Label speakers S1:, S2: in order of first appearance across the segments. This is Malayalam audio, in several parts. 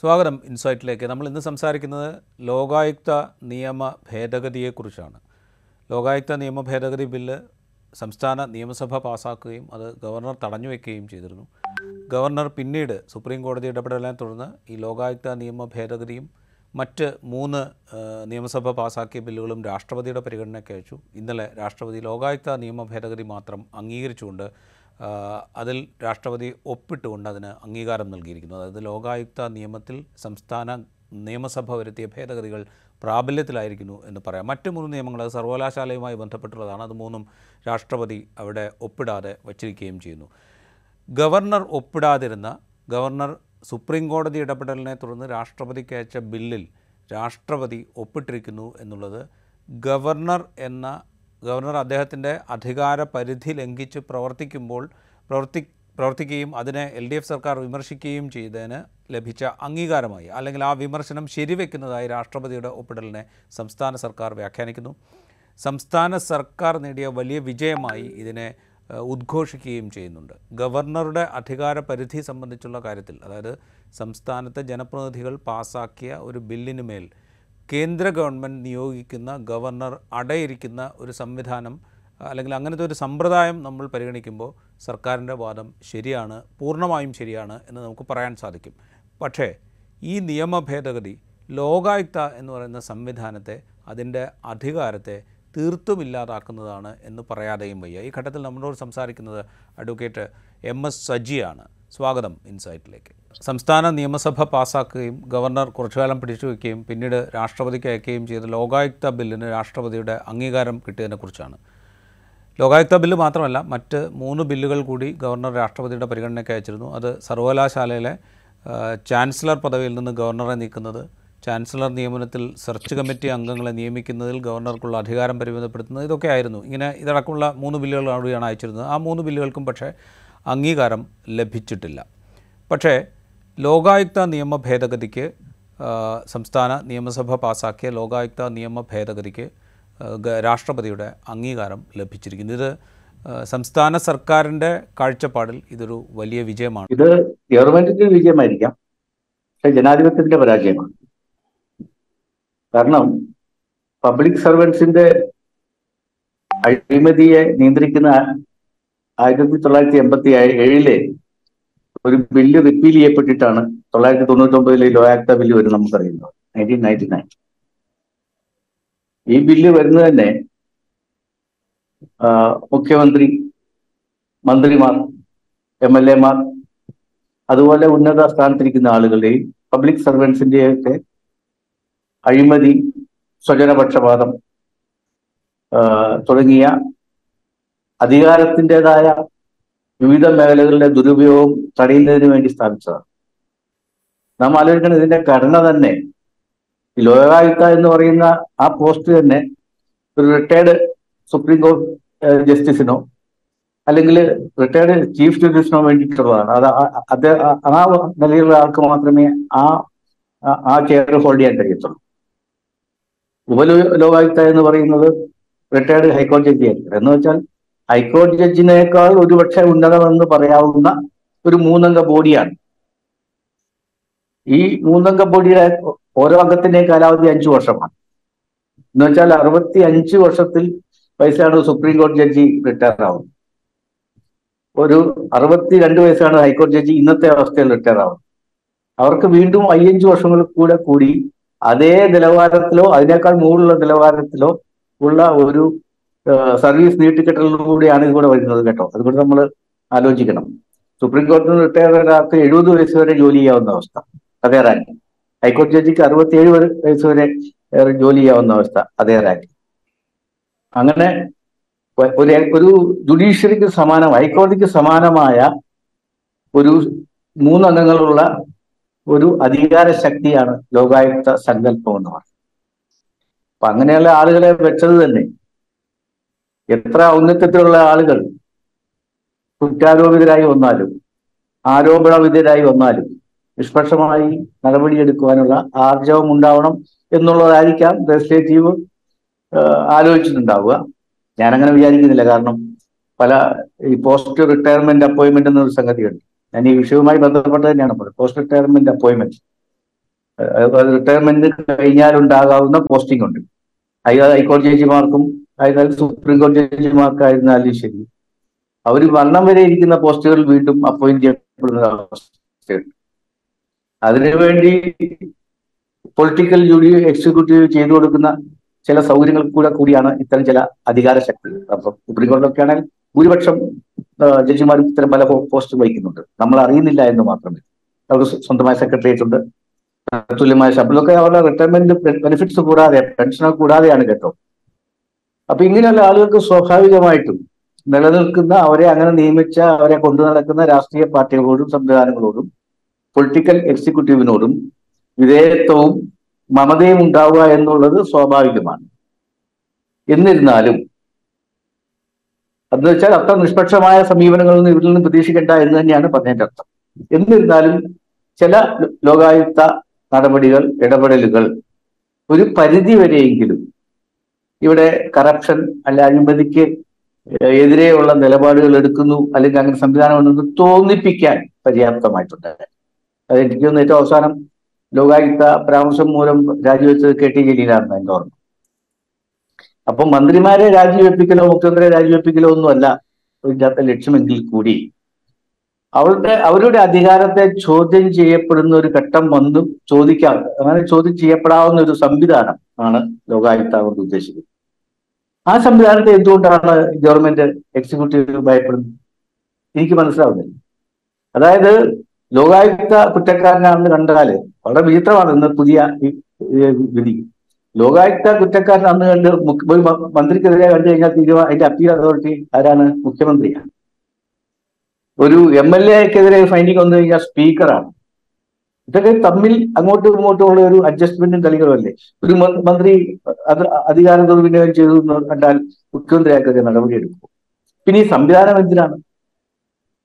S1: സ്വാഗതം ഇൻസൈറ്റിലേക്ക്. നമ്മൾ ഇന്ന് സംസാരിക്കുന്നത് ലോകായുക്ത നിയമ ഭേദഗതിയെക്കുറിച്ചാണ്. ലോകായുക്ത നിയമ ഭേദഗതി ബില്ല് സംസ്ഥാന നിയമസഭ പാസാക്കുകയും അത് ഗവർണർ തടഞ്ഞു വയ്ക്കുകയും ചെയ്തിരുന്നു. ഗവർണർ പിന്നീട് സുപ്രീം കോടതി ഇടപെടലിനെ തുടർന്ന് ഈ ലോകായുക്ത നിയമ ഭേദഗതിയും മറ്റ് മൂന്ന് നിയമസഭ പാസാക്കിയ ബില്ലുകളും രാഷ്ട്രപതിയുടെ പരിഗണനയ്ക്ക് അയച്ചു. ഇന്നലെ രാഷ്ട്രപതി ലോകായുക്ത നിയമ ഭേദഗതി മാത്രം അംഗീകരിച്ചുകൊണ്ട് അതിൽ രാഷ്ട്രപതി ഒപ്പിട്ടുകൊണ്ട് അതിന് അംഗീകാരം നൽകിയിരിക്കുന്നു. അതായത് ലോകായുക്ത നിയമത്തിൽ സംസ്ഥാന നിയമസഭ വരുത്തിയ ഭേദഗതികൾ പ്രാബല്യത്തിലായിരിക്കുന്നു എന്ന് പറയാം. മറ്റു മൂന്ന് നിയമങ്ങൾ അത് സർവകലാശാലയുമായി ബന്ധപ്പെട്ടുള്ളതാണ്. അത് മൂന്നും രാഷ്ട്രപതി അവിടെ ഒപ്പിടാതെ വച്ചിരിക്കുകയും ചെയ്യുന്നു. ഗവർണർ ഒപ്പിടാതിരുന്ന ഗവർണർ സുപ്രീം കോടതി ഇടപെടലിനെ തുടർന്ന് രാഷ്ട്രപതിക്ക് അയച്ച ബില്ലിൽ രാഷ്ട്രപതി ഒപ്പിട്ടിരിക്കുന്നു എന്നുള്ളത് ഗവർണർ എന്ന ഗവർണർ അദ്ദേഹത്തിന്റെ അധികാര പരിധി ലംഘിച്ച് പ്രവർത്തിക്കുമ്പോൾ പ്രവർത്തി പ്രവർത്തിക്കുകയും അതിനെ എൽ ഡി എഫ് സർക്കാർ വിമർശിക്കുകയും ചെയ്തതിന് ലഭിച്ച അംഗീകാരമായി അല്ലെങ്കിൽ ആ വിമർശനം ശരിവെക്കുന്നതായി രാഷ്ട്രപതിയുടെ ഒപ്പിടലിനെ സംസ്ഥാന സർക്കാർ വ്യാഖ്യാനിക്കുന്നു. സംസ്ഥാന സർക്കാർ നേടിയ വലിയ വിജയമായി ഇതിനെ ഉദ്ഘോഷിക്കുകയും ചെയ്യുന്നുണ്ട്. ഗവർണറുടെ അധികാര പരിധി സംബന്ധിച്ചുള്ള കാര്യത്തിൽ അതായത് സംസ്ഥാനത്തെ ജനപ്രതിനിധികൾ പാസാക്കിയ ഒരു ബില്ലിന് മേൽ കേന്ദ്ര ഗവൺമെന്റ് നിയോഗിക്കുന്ന ഗവർണർ അടയിരിക്കുന്ന ഒരു സംവിധാനം അല്ലെങ്കിൽ അങ്ങനത്തെ ഒരു സമ്പ്രദായം നമ്മൾ പരിഗണിക്കുമ്പോൾ സർക്കാരിന്റെ വാദം ശരിയാണ് പൂർണമായും ശരിയാണ് എന്ന് നമുക്ക് പറയാൻ സാധിക്കും. പക്ഷേ ഈ നിയമ ഭേദഗതി ലോകായുക്ത എന്ന് പറയുന്ന സംവിധാനത്തെ അതിന്റെ അധികാരത്തെ തീർത്തും ഇല്ലാതാക്കുന്നതാണ് എന്ന് പറയാതെയും വയ്യ. ഈ ഘട്ടത്തിൽ നമ്മളോട് സംസാരിക്കുന്നത് അഡ്വക്കേറ്റ് എം എസ് സജിയാണ്. സ്വാഗതം ഇൻസൈറ്റിലേക്ക്. സംസ്ഥാന നിയമസഭ പാസാക്കുകയും ഗവർണർ കുറച്ചുകാലം പിടിച്ചു വയ്ക്കുകയും പിന്നീട് രാഷ്ട്രപതിക്ക് അയക്കുകയും ചെയ്ത ലോകായുക്ത ബില്ലിന് രാഷ്ട്രപതിയുടെ അംഗീകാരം കിട്ടിയതിനെക്കുറിച്ചാണ് ലോകായുക്ത ബില്ല് മാത്രമല്ല മറ്റ് മൂന്ന് ബില്ലുകൾ കൂടി ഗവർണർ രാഷ്ട്രപതിയുടെ പരിഗണനയ്ക്ക് അയച്ചിരുന്നു. അത് സർവകലാശാലയിലെ ചാൻസലർ പദവിയിൽ നിന്ന് ഗവർണറെ നീക്കുന്നത് ചാൻസലർ നിയമനത്തിൽ സെർച്ച് കമ്മിറ്റി അംഗങ്ങളെ നിയമിക്കുന്നതിൽ ഗവർണർക്കുള്ള അധികാരം പരിമിതപ്പെടുത്തുന്നത് ഇതൊക്കെ ആയിരുന്നു. ഇങ്ങനെ ഇതടക്കമുള്ള മൂന്ന് ബില്ലുകൾ കൂടിയാണ് അയച്ചിരുന്നത്. ആ മൂന്ന് ബില്ലുകൾക്കും പക്ഷേ അംഗീകാരം ലഭിച്ചിട്ടില്ല. പക്ഷേ ലോകായുക്ത നിയമ ഭേദഗതിക്ക് സംസ്ഥാന നിയമസഭ പാസാക്കിയ ലോകായുക്ത നിയമ ഭേദഗതിക്ക് രാഷ്ട്രപതിയുടെ അംഗീകാരം ലഭിച്ചിരിക്കുന്നു. ഇത് സംസ്ഥാന സർക്കാരിന്റെ കാഴ്ചപ്പാടിൽ ഇതൊരു വലിയ വിജയമാണ്.
S2: ഇത് ഗവൺമെന്റിന്റെ വിജയമായിരിക്കാം. പക്ഷെ ജനാധിപത്യത്തിന്റെ പരാജയമാണ്. കാരണം പബ്ലിക് സർവൻസിന്റെ അഴിമതിയെ നിയന്ത്രിക്കുന്ന ആയിരത്തി തൊള്ളായിരത്തി എൺപത്തി ഏഴിലെ ഒരു ബില്ല് റിപ്പീൽ ചെയ്യപ്പെട്ടിട്ടാണ് തൊള്ളായിരത്തി തൊണ്ണൂറ്റി ഒമ്പതിലെ ലോ ആക്ട് ബില്ല് വരും നമുക്കറിയുന്നത് നയന്റീൻ നയന്റി നയൻ ഈ ബില്ല് വരുന്നത് തന്നെ മുഖ്യമന്ത്രി മന്ത്രിമാർ എം എൽ എമാർ അതുപോലെ ഉന്നത സ്ഥാനത്തിരിക്കുന്ന ആളുകളുടെയും പബ്ലിക് സർവൻസിന്റെയൊക്കെ അഴിമതി സ്വജനപക്ഷപാതം തുടങ്ങിയ അധികാരത്തിന്റെതായ വിവിധ മേഖലകളിലെ ദുരുപയോഗം തടയുന്നതിന് വേണ്ടി സ്ഥാപിച്ചതാണ്. നാം ആലോചിക്കണം ഇതിന്റെ ഘടന തന്നെ ലോകായുക്ത എന്ന് പറയുന്ന ആ പോസ്റ്റ് തന്നെ ഒരു റിട്ടയർഡ് സുപ്രീം കോടതി ജസ്റ്റിസിനോ അല്ലെങ്കിൽ റിട്ടയർഡ് ചീഫ് ജസ്റ്റിസിനോ വേണ്ടിയിട്ടുള്ളതാണ്. അത് അദ്ദേഹം ആ- നിലയിലുള്ള ആൾക്ക് മാത്രമേ ആ ആ- ചെയർ ഹോൾഡ് ചെയ്യാൻ കഴിയത്തുള്ളൂ. ഉപലോ ലോകായുക്ത എന്ന് പറയുന്നത് റിട്ടയർഡ് ഹൈക്കോടതി ജഡ്ജി ആയിരിക്കും. എന്ന് വെച്ചാൽ ഹൈക്കോടതി ജഡ്ജിനേക്കാൾ ഒരുപക്ഷെ ഉന്നതമെന്ന് പറയാവുന്ന ഒരു മൂന്നംഗ ബോഡിയാണ്. ഈ മൂന്നംഗ ബോഡിയുടെ ഓരോ അംഗത്തിന്റെയും കാലാവധി അഞ്ചു വർഷമാണ്. എന്ന് വെച്ചാൽ അറുപത്തി അഞ്ച് വർഷത്തിൽ വയസ്സാണ് സുപ്രീം കോടതി ജഡ്ജി റിട്ടയർ ആവുന്നത് ഒരു അറുപത്തി രണ്ട് വയസ്സാണ് ഹൈക്കോടതി ജഡ്ജി ഇന്നത്തെ അവസ്ഥയിൽ റിട്ടയർ ആവുന്നത് അവർക്ക് വീണ്ടും അയ്യഞ്ച് വർഷങ്ങൾ കൂടെ കൂടി അതേ നിലവാരത്തിലോ അതിനേക്കാൾ മുകളിലുള്ള നിലവാരത്തിലോ ഉള്ള ഒരു സർവീസ് നീട്ടിക്കെട്ടലിലൂടെയാണ് ഇതുകൂടെ വരുന്നത് കേട്ടോ. അതുകൊണ്ട് നമ്മൾ ആലോചിക്കണം. സുപ്രീം കോടതി റിട്ടയർ ഒരാൾക്ക് എഴുപത് വയസ്സ് വരെ ജോലി ചെയ്യാവുന്ന അവസ്ഥ. അതേ റാങ്ക് ഹൈക്കോടതി ജഡ്ജിക്ക് അറുപത്തിയേഴ് വയസ്സ് വരെ ജോലി ചെയ്യാവുന്ന അവസ്ഥ. അതേ റാങ്ക് അങ്ങനെ ഒരു ഒരു ജുഡീഷ്യറിക്ക് സമാനം ഹൈക്കോടതിക്ക് സമാനമായ ഒരു മൂന്നംഗങ്ങളുള്ള ഒരു അധികാര ശക്തിയാണ് ലോകായുക്ത സങ്കല്പം എന്ന് പറയുന്നത്. അപ്പൊ അങ്ങനെയുള്ള ആളുകളെ വെച്ചത് തന്നെ എത്ര ഔന്നത്യത്തിലുള്ള ആളുകൾ കുറ്റാരോപിതരായി വന്നാലും ആരോപണ വിധേയരായി വന്നാലും നിഷ്പക്ഷമായി നടപടിയെടുക്കുവാനുള്ള ആർജവം ഉണ്ടാവണം എന്നുള്ളതായിരിക്കാം ലെജിസ്ലേറ്റീവ് ആലോചിച്ചിട്ടുണ്ടാവുക. ഞാനങ്ങനെ വിചാരിക്കുന്നില്ല. കാരണം പല ഈ പോസ്റ്റ് റിട്ടയർമെന്റ് അപ്പോയിന്റ്മെന്റ് എന്നൊരു സംഗതിയുണ്ട്. ഞാൻ ഈ വിഷയവുമായി ബന്ധപ്പെട്ട് തന്നെയാണ് പറയുന്നത് പോസ്റ്റ് റിട്ടയർമെന്റ് അപ്പോയിന്റ്മെന്റ്. റിട്ടയർമെന്റ് കഴിഞ്ഞാൽ ഉണ്ടാകാവുന്ന പോസ്റ്റിംഗ് ഉണ്ട്. ഹൈക്കോടതി ജഡ്ജിമാർക്കും അതായത് സുപ്രീം കോടതി ജഡ്ജിമാർക്കായിരുന്നാലും ശരി. അവർ മരണം വരെ ഇരിക്കുന്ന പോസ്റ്റുകൾ വീണ്ടും അപ്പോയിന്റ് ചെയ്യപ്പെടുന്ന അവസ്ഥയുണ്ട്. അതിനുവേണ്ടി പൊളിറ്റിക്കൽ ജൂഡി എക്സിക്യൂട്ടീവ് ചെയ്തു കൊടുക്കുന്ന ചില സൗകര്യങ്ങൾ കൂടെ കൂടിയാണ് ഇത്തരം ചില അധികാര ശക്തി അപ്പം സുപ്രീം കോടതിയൊക്കെ ആണെങ്കിൽ ഭൂരിപക്ഷം ജഡ്ജിമാരും ഇത്തരം പല പോസ്റ്റ് വഹിക്കുന്നുണ്ട്. നമ്മൾ അറിയുന്നില്ല എന്ന് മാത്രമേ. അവർക്ക് സ്വ- സ്വന്തമായ സെക്രട്ടേറിയറ്റ് ഉണ്ട്. തുല്യമായ ശമ്പളമൊക്കെ അവരുടെ റിട്ടയർമെന്റ് ബെനിഫിറ്റ്സ് കൂടാതെ പെൻഷനൊക്കെ കൂടാതെയാണ് കേട്ടോ. അപ്പൊ ഇങ്ങനെയുള്ള ആളുകൾക്ക് സ്വാഭാവികമായിട്ടും നിലനിൽക്കുന്ന അവരെ അങ്ങനെ നിയമിച്ച അവരെ കൊണ്ടു നടക്കുന്ന രാഷ്ട്രീയ പാർട്ടികളോടും സംവിധാനങ്ങളോടും പൊളിറ്റിക്കൽ എക്സിക്യൂട്ടീവിനോടും വിധേയത്വവും മമതയും ഉണ്ടാവുക എന്നുള്ളത് സ്വാഭാവികമാണ്. എന്നിരുന്നാലും എന്ന് വെച്ചാൽ അത്ര നിഷ്പക്ഷമായ സമീപനങ്ങളൊന്നും ഇവരിൽ നിന്ന് പ്രതീക്ഷിക്കേണ്ട എന്ന് തന്നെയാണ് പറഞ്ഞതിന്റെ അർത്ഥം. എന്നിരുന്നാലും ചില ലോകായുക്ത നടപടികൾ ഇടപെടലുകൾ ഒരു പരിധി വരെയെങ്കിലും ഇവിടെ കറപ്ഷൻ അല്ലെ അഴിമതിക്ക് എതിരെയുള്ള നിലപാടുകൾ എടുക്കുന്നു അല്ലെങ്കിൽ അങ്ങനെ സംവിധാനം ഉണ്ടെന്ന് തോന്നിപ്പിക്കാൻ പര്യാപ്തമായിട്ടുണ്ട്. അത് എനിക്ക് തോന്നുന്നു ഏറ്റവും അവസാനം ലോകായുക്ത പരാമർശം മൂലം രാജിവെച്ചത് കെ ടി ജലീലാണെന്ന് എന്റെ ഓർമ്മ. അപ്പൊ മന്ത്രിമാരെ രാജിവെപ്പിക്കലോ മുഖ്യമന്ത്രിയെ രാജിവെപ്പിക്കലോ ഒന്നുമല്ല ഇതിനകത്തെ ലക്ഷ്യമെങ്കിൽ കൂടി അവരുടെ അവരുടെ അധികാരത്തെ ചോദ്യം ചെയ്യപ്പെടുന്ന ഒരു ഘട്ടം വന്നു ചോദിക്കാം അങ്ങനെ ചോദ്യം ചെയ്യപ്പെടാവുന്ന ഒരു സംവിധാനം ആണ് ലോകായുക്ത കൊണ്ട് ഉദ്ദേശിക്കുന്നത്. ആ സംവിധാനത്തെ എന്തുകൊണ്ടാണ് ഗവൺമെന്റ് എക്സിക്യൂട്ടീവ് ഭയപ്പെടുന്നത്? എനിക്ക് മനസ്സിലാവുന്നില്ല. അതായത് ലോകായുക്ത കുറ്റക്കാരനാണെന്ന് കണ്ടാൽ വളരെ വിചിത്രമാണ് ഇന്ന് പുതിയ വിധി. ലോകായുക്ത കുറ്റക്കാരനാണെന്ന് കണ്ട് മന്ത്രിക്കെതിരെ കണ്ടു കഴിഞ്ഞാൽ തീരുമാനം അതിന്റെ അപ്പീൽ അതോറിറ്റി ആരാണ്? മുഖ്യമന്ത്രിയാണ്. ഒരു എം എൽ എക്കെതിരെ ഫൈൻഡിങ് വന്നു കഴിഞ്ഞാൽ സ്പീക്കറാണ് ഇതൊക്കെ തമ്മിൽ അങ്ങോട്ടും ഇങ്ങോട്ടും ഉള്ള ഒരു അഡ്ജസ്റ്റ്മെന്റും കളികളുമല്ലേ ഒരു മന്ത്രി അത് അധികാരം ദുർവിനിയോഗം ചെയ്തു കണ്ടാൽ മുഖ്യമന്ത്രിയാക്കൊക്കെ നടപടിയെടുക്കും. പിന്നെ ഈ സംവിധാനം എന്തിനാണ്?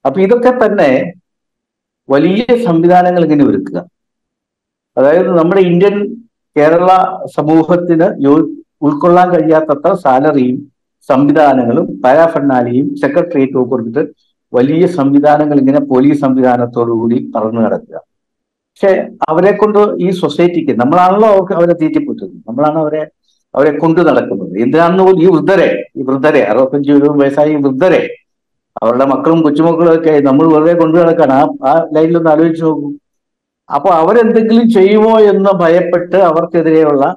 S2: അപ്പൊ ഇതൊക്കെ തന്നെ വലിയ സംവിധാനങ്ങൾ ഇങ്ങനെ ഒരുക്കുക. അതായത് നമ്മുടെ ഇന്ത്യൻ കേരള സമൂഹത്തിന് യോ- ഉൾക്കൊള്ളാൻ കഴിയാത്തത്ര സാലറിയും സംവിധാനങ്ങളും പാരാഫണ്ണാലിയും സെക്രട്ടേറിയറ്റും കൊടുത്തിട്ട് വലിയ സംവിധാനങ്ങൾ ഇങ്ങനെ പോലീസ് സംവിധാനത്തോടു കൂടി പറന്നു കിടക്കുക പക്ഷെ അവരെ കൊണ്ട് ഈ സൊസൈറ്റിക്ക് നമ്മളാണല്ലോ അവർക്ക് അവരെ തീറ്റിപ്പുറ്റുന്നത്. നമ്മളാണ് അവരെ അവരെ കൊണ്ടു നടക്കുന്നത്. എന്തിനാണെന്ന് പോലും ഈ വൃദ്ധരെ ഈ വൃദ്ധരെ അറുപത്തഞ്ച് രൂപ വയസ്സായ വൃദ്ധരെ അവരുടെ മക്കളും കൊച്ചുമക്കളും ഒക്കെ നമ്മൾ വെറുതെ കൊണ്ടു നടക്കാണ്. ആ ആ ലൈനിലൊന്ന് ആലോചിച്ച് നോക്കും. അപ്പൊ അവരെന്തെങ്കിലും ചെയ്യുമോ എന്ന് ഭയപ്പെട്ട് അവർക്കെതിരെയുള്ള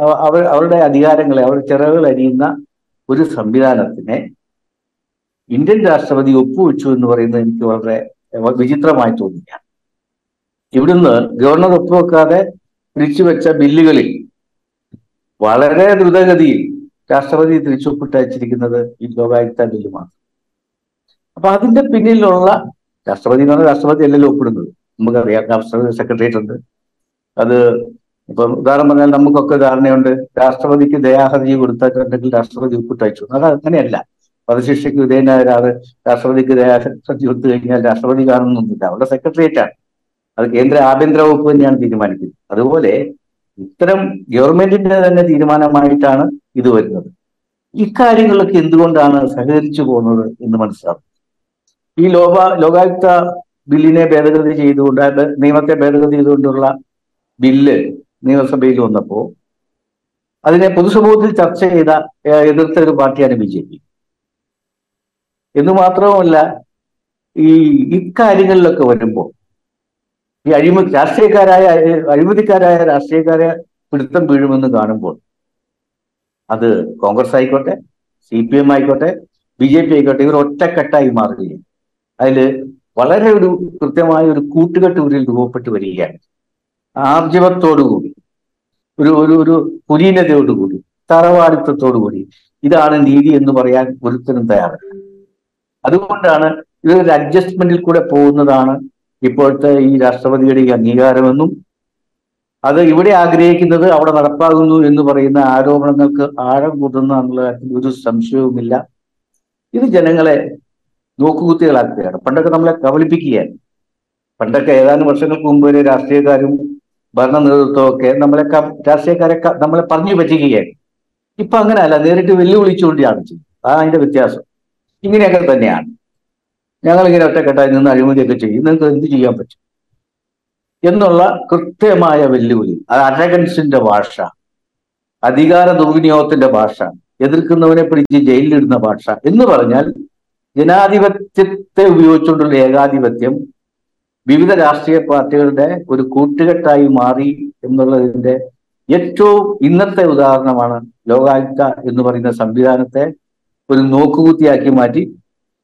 S2: അവ- അവർ അവരുടെ അധികാരങ്ങളെ അവരുടെ ചിറകുകൾ അരിയുന്ന ഒരു സംവിധാനത്തിനെ ഇന്ത്യൻ രാഷ്ട്രപതി ഒപ്പുവെച്ചു എന്ന് പറയുന്നത് എനിക്ക് വളരെ വിചിത്രമായി തോന്നിയ ഇവിടുന്ന് ഗവർണർ ഒപ്പുവെക്കാതെ തിരിച്ചുവെച്ച ബില്ലുകളിൽ വളരെ ദ്രുതഗതിയിൽ രാഷ്ട്രപതി തിരിച്ചൊപ്പിട്ടയച്ചിരിക്കുന്നത് ഈ ലോകായുക്ത ബില്ല് മാത്രം. അപ്പൊ അതിന്റെ പിന്നിലുള്ള രാഷ്ട്രപതി എന്ന് പറഞ്ഞാൽ രാഷ്ട്രപതി അല്ലല്ലോ ഒപ്പിടുന്നത്. നമുക്കറിയാം രാഷ്ട്രപതി സെക്രട്ടേറിയറ്റ് ഉണ്ട്. അത് ഇപ്പം ഉദാഹരണം പറഞ്ഞാൽ നമുക്കൊക്കെ ധാരണയുണ്ട് രാഷ്ട്രപതിക്ക് ദയാഹർജി കൊടുത്തിട്ടുണ്ടെങ്കിൽ രാഷ്ട്രപതി ഒപ്പിട്ടയച്ചു. അത് അങ്ങനെയല്ല. വധശിക്ഷയ്ക്ക് വിധേയനായ ഒരാൾ രാഷ്ട്രപതിക്ക് ദയാഹർജി ഒത്തു കഴിഞ്ഞാൽ രാഷ്ട്രപതി കാണുന്നൊന്നുമില്ല. അവരുടെ സെക്രട്ടേറിയറ്റ്. ആണ് അത് കേന്ദ്ര ആഭ്യന്തര വകുപ്പ് തന്നെയാണ് തീരുമാനിക്കുന്നത്. അതുപോലെ ഇത്തരം ഗവൺമെന്റിന്റെ തന്നെ തീരുമാനമായിട്ടാണ് ഇത് വരുന്നത്. ഇക്കാര്യങ്ങളിലൊക്കെ എന്തുകൊണ്ടാണ് സഹകരിച്ചു പോകുന്നത് എന്ന് മനസ്സിലാവും ഈ ലോക ലോകായുക്ത ബില്ലിനെ ഭേദഗതി ചെയ്തുകൊണ്ട് നിയമത്തെ ഭേദഗതി ചെയ്തുകൊണ്ടുള്ള ബില്ല് നിയമസഭയിൽ വന്നപ്പോ അതിനെ പൊതുസമൂഹത്തിൽ ചർച്ച ചെയ്ത എതിർത്ത ഒരു പാർട്ടിയാണ് ബി ജെ പി. എന്ന് മാത്രവുമല്ല ഈ ഇക്കാര്യങ്ങളിലൊക്കെ വരുമ്പോൾ ഈ അഴിമതി രാഷ്ട്രീയക്കാരായ അഴിമതിക്കാരായ രാഷ്ട്രീയക്കാരെ പിടുത്തം വീഴുമെന്ന് കാണുമ്പോൾ അത് കോൺഗ്രസ് ആയിക്കോട്ടെ സി പി എം ആയിക്കോട്ടെ ബി ജെ പി ആയിക്കോട്ടെ ഇവർ ഒറ്റക്കെട്ടായി മാറുകയും അതിൽ വളരെ ഒരു കൃത്യമായ ഒരു കൂട്ടുകെട്ട് ഇവരിൽ രൂപപ്പെട്ട് വരികയാണ്. ആർജവത്തോടുകൂടി ഒരു ഒരു ഒരു കുലീനതയോടുകൂടി തറവാടിത്തത്തോടുകൂടി ഇതാണ് നീതി എന്ന് പറയാൻ ഒരുത്തരും തയ്യാറല്ല. അതുകൊണ്ടാണ് ഇതൊരു അഡ്ജസ്റ്റ്മെന്റിൽ കൂടെ പോകുന്നതാണ് ഇപ്പോഴത്തെ ഈ രാഷ്ട്രപതിയുടെ ഈ അംഗീകാരമെന്നും അത് ഇവിടെ ആഗ്രഹിക്കുന്നത് അവിടെ നടപ്പാകുന്നു എന്ന് പറയുന്ന ആരോപണങ്ങൾക്ക് ആഴം കൂട്ടുന്ന എന്നുള്ള കാര്യത്തിൽ ഒരു സംശയവുമില്ല. ഇത് ജനങ്ങളെ നോക്കുകുത്തികളാക്കുകയാണ്. പണ്ടൊക്കെ നമ്മളെ കബളിപ്പിക്കുകയാണ് പണ്ടൊക്കെ ഏതാനും വർഷങ്ങൾക്ക് മുമ്പ് വരെ രാഷ്ട്രീയക്കാരും ഭരണ നേതൃത്വമൊക്കെ നമ്മളെ രാഷ്ട്രീയക്കാരെ നമ്മളെ പറഞ്ഞു പറ്റിക്കുകയാണ് ഇപ്പൊ അങ്ങനെയല്ല നേരിട്ട് വെല്ലുവിളിച്ചുകൊണ്ടാണ് ചെയ്യുന്നത്. ആ അതിന്റെ വ്യത്യാസം. ഇങ്ങനെയൊക്കെ തന്നെയാണ്. ഞങ്ങൾ ഇങ്ങനെ ഒറ്റക്കെട്ടായി നിന്ന് അഴിമതിയൊക്കെ ചെയ്യും. നിങ്ങൾക്ക് എന്ത് ചെയ്യാൻ പറ്റും? എന്നുള്ള കൃത്യമായ വെല്ലുവിളി. അത് അരഗൻസിന്റെ ഭാഷ. അധികാര ദുർവിനിയോഗത്തിന്റെ ഭാഷ. എതിർക്കുന്നവനെ പിടിച്ച് ജയിലിലിടുന്ന ഭാഷ. എന്ന് പറഞ്ഞാൽ ജനാധിപത്യത്തെ ഉപയോഗിച്ചുകൊണ്ടുള്ള ഏകാധിപത്യം വിവിധ രാഷ്ട്രീയ പാർട്ടികളുടെ ഒരു കൂട്ടുകെട്ടായി മാറി എന്നുള്ളതിന്റെ ഏറ്റവും ഇന്നത്തെ ഉദാഹരണമാണ് ലോകായുക്ത എന്ന് പറയുന്ന സംവിധാനത്തെ ഒരു നോക്കുകുത്തിയാക്കി മാറ്റി